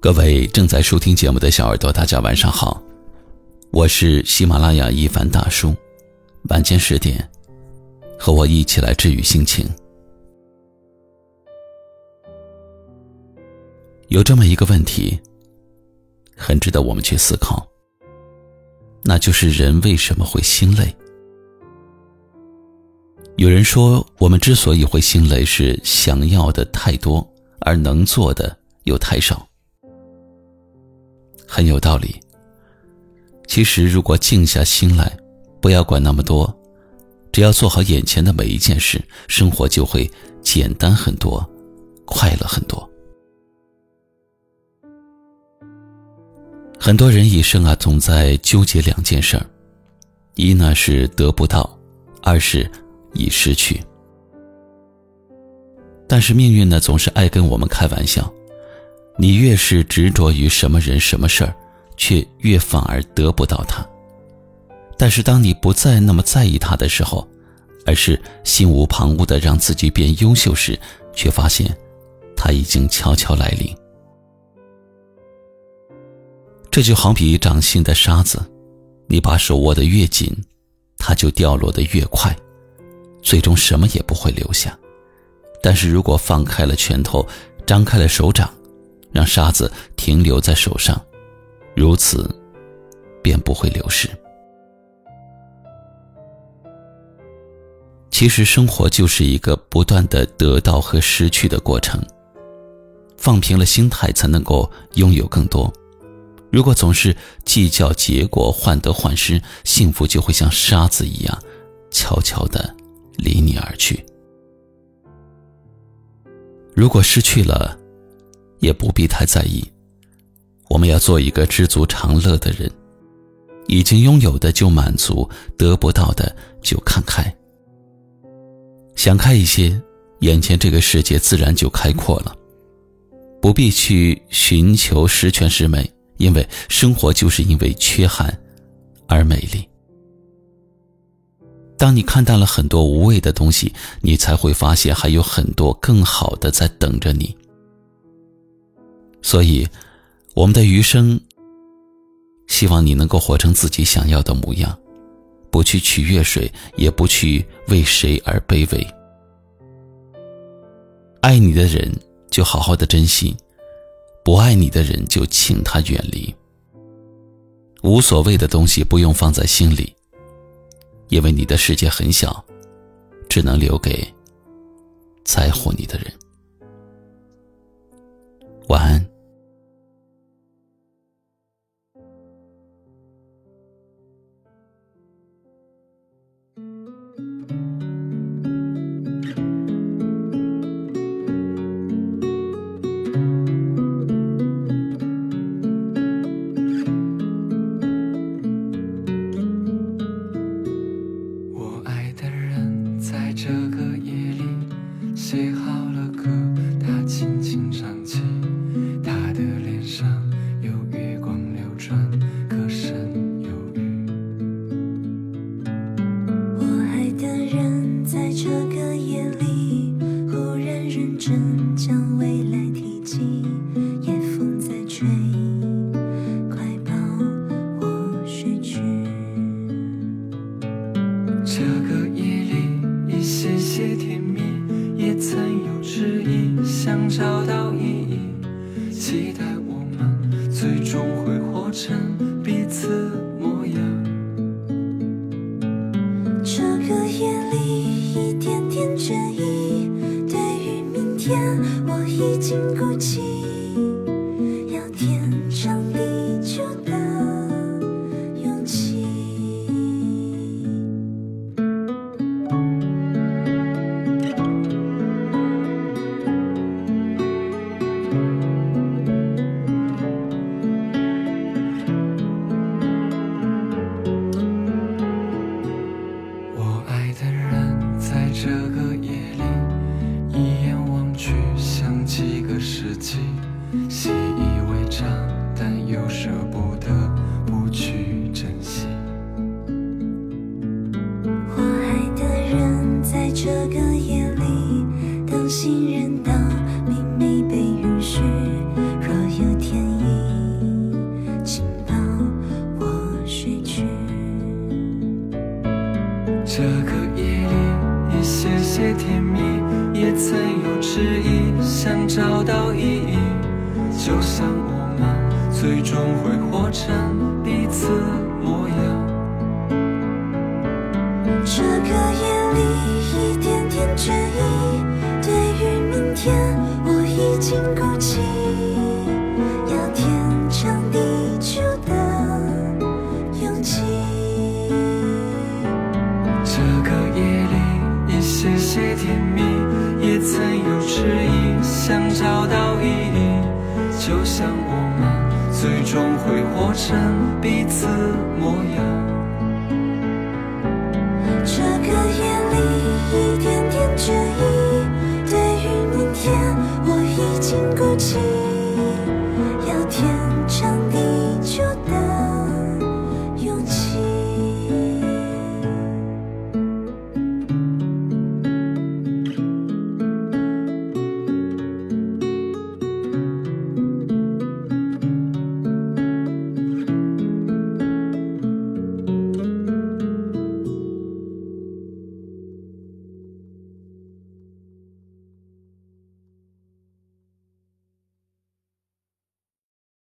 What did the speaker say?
各位正在收听节目的小耳朵，大家晚上好，我是喜马拉雅一凡大叔。晚间十点，和我一起来治愈心情。有这么一个问题，很值得我们去思考，那就是人为什么会心累？有人说，我们之所以会心累，是想要的太多，而能做的又太少。很有道理。其实，如果静下心来，不要管那么多，只要做好眼前的每一件事，生活就会简单很多，快乐很多。很多人一生啊，总在纠结两件事儿：一呢是得不到，二是已失去。但是命运呢，总是爱跟我们开玩笑。你越是执着于什么人、什么事儿，却越反而得不到他。但是，当你不再那么在意他的时候，而是心无旁骛的让自己变优秀时，却发现他已经悄悄来临。这就好比掌心的沙子，你把手握得越紧，它就掉落得越快，最终什么也不会留下。但是如果放开了拳头，张开了手掌，让沙子停留在手上，如此，便不会流失。其实生活就是一个不断的得到和失去的过程。放平了心态，才能够拥有更多。如果总是计较结果，患得患失，幸福就会像沙子一样，悄悄的离你而去。如果失去了，也不必太在意。我们要做一个知足常乐的人，已经拥有的就满足，得不到的就看开。想开一些，眼前这个世界自然就开阔了。不必去寻求十全十美，因为生活就是因为缺憾而美丽。当你看淡了很多无谓的东西，你才会发现还有很多更好的在等着你。所以，我们的余生，希望你能够活成自己想要的模样，不去取悦谁，也不去为谁而卑微。爱你的人就好好的珍惜，不爱你的人就请他远离。无所谓的东西不用放在心里，因为你的世界很小，只能留给在乎你的人。晚安。这成彼此这个夜里，一眼望去像几个世纪，习以为常，但又舍不得不去珍惜。我爱的人在这个夜里，当信任当秘密被允许，若有天意，请抱我睡去。这个。些甜蜜，也曾有迟疑，想找到意义。就像我们最终会活成彼此模样。这个夜里，一点点倦意，对于明天，我已经鼓起有迟疑，想找到意义。就像我们最终会活成彼此模样。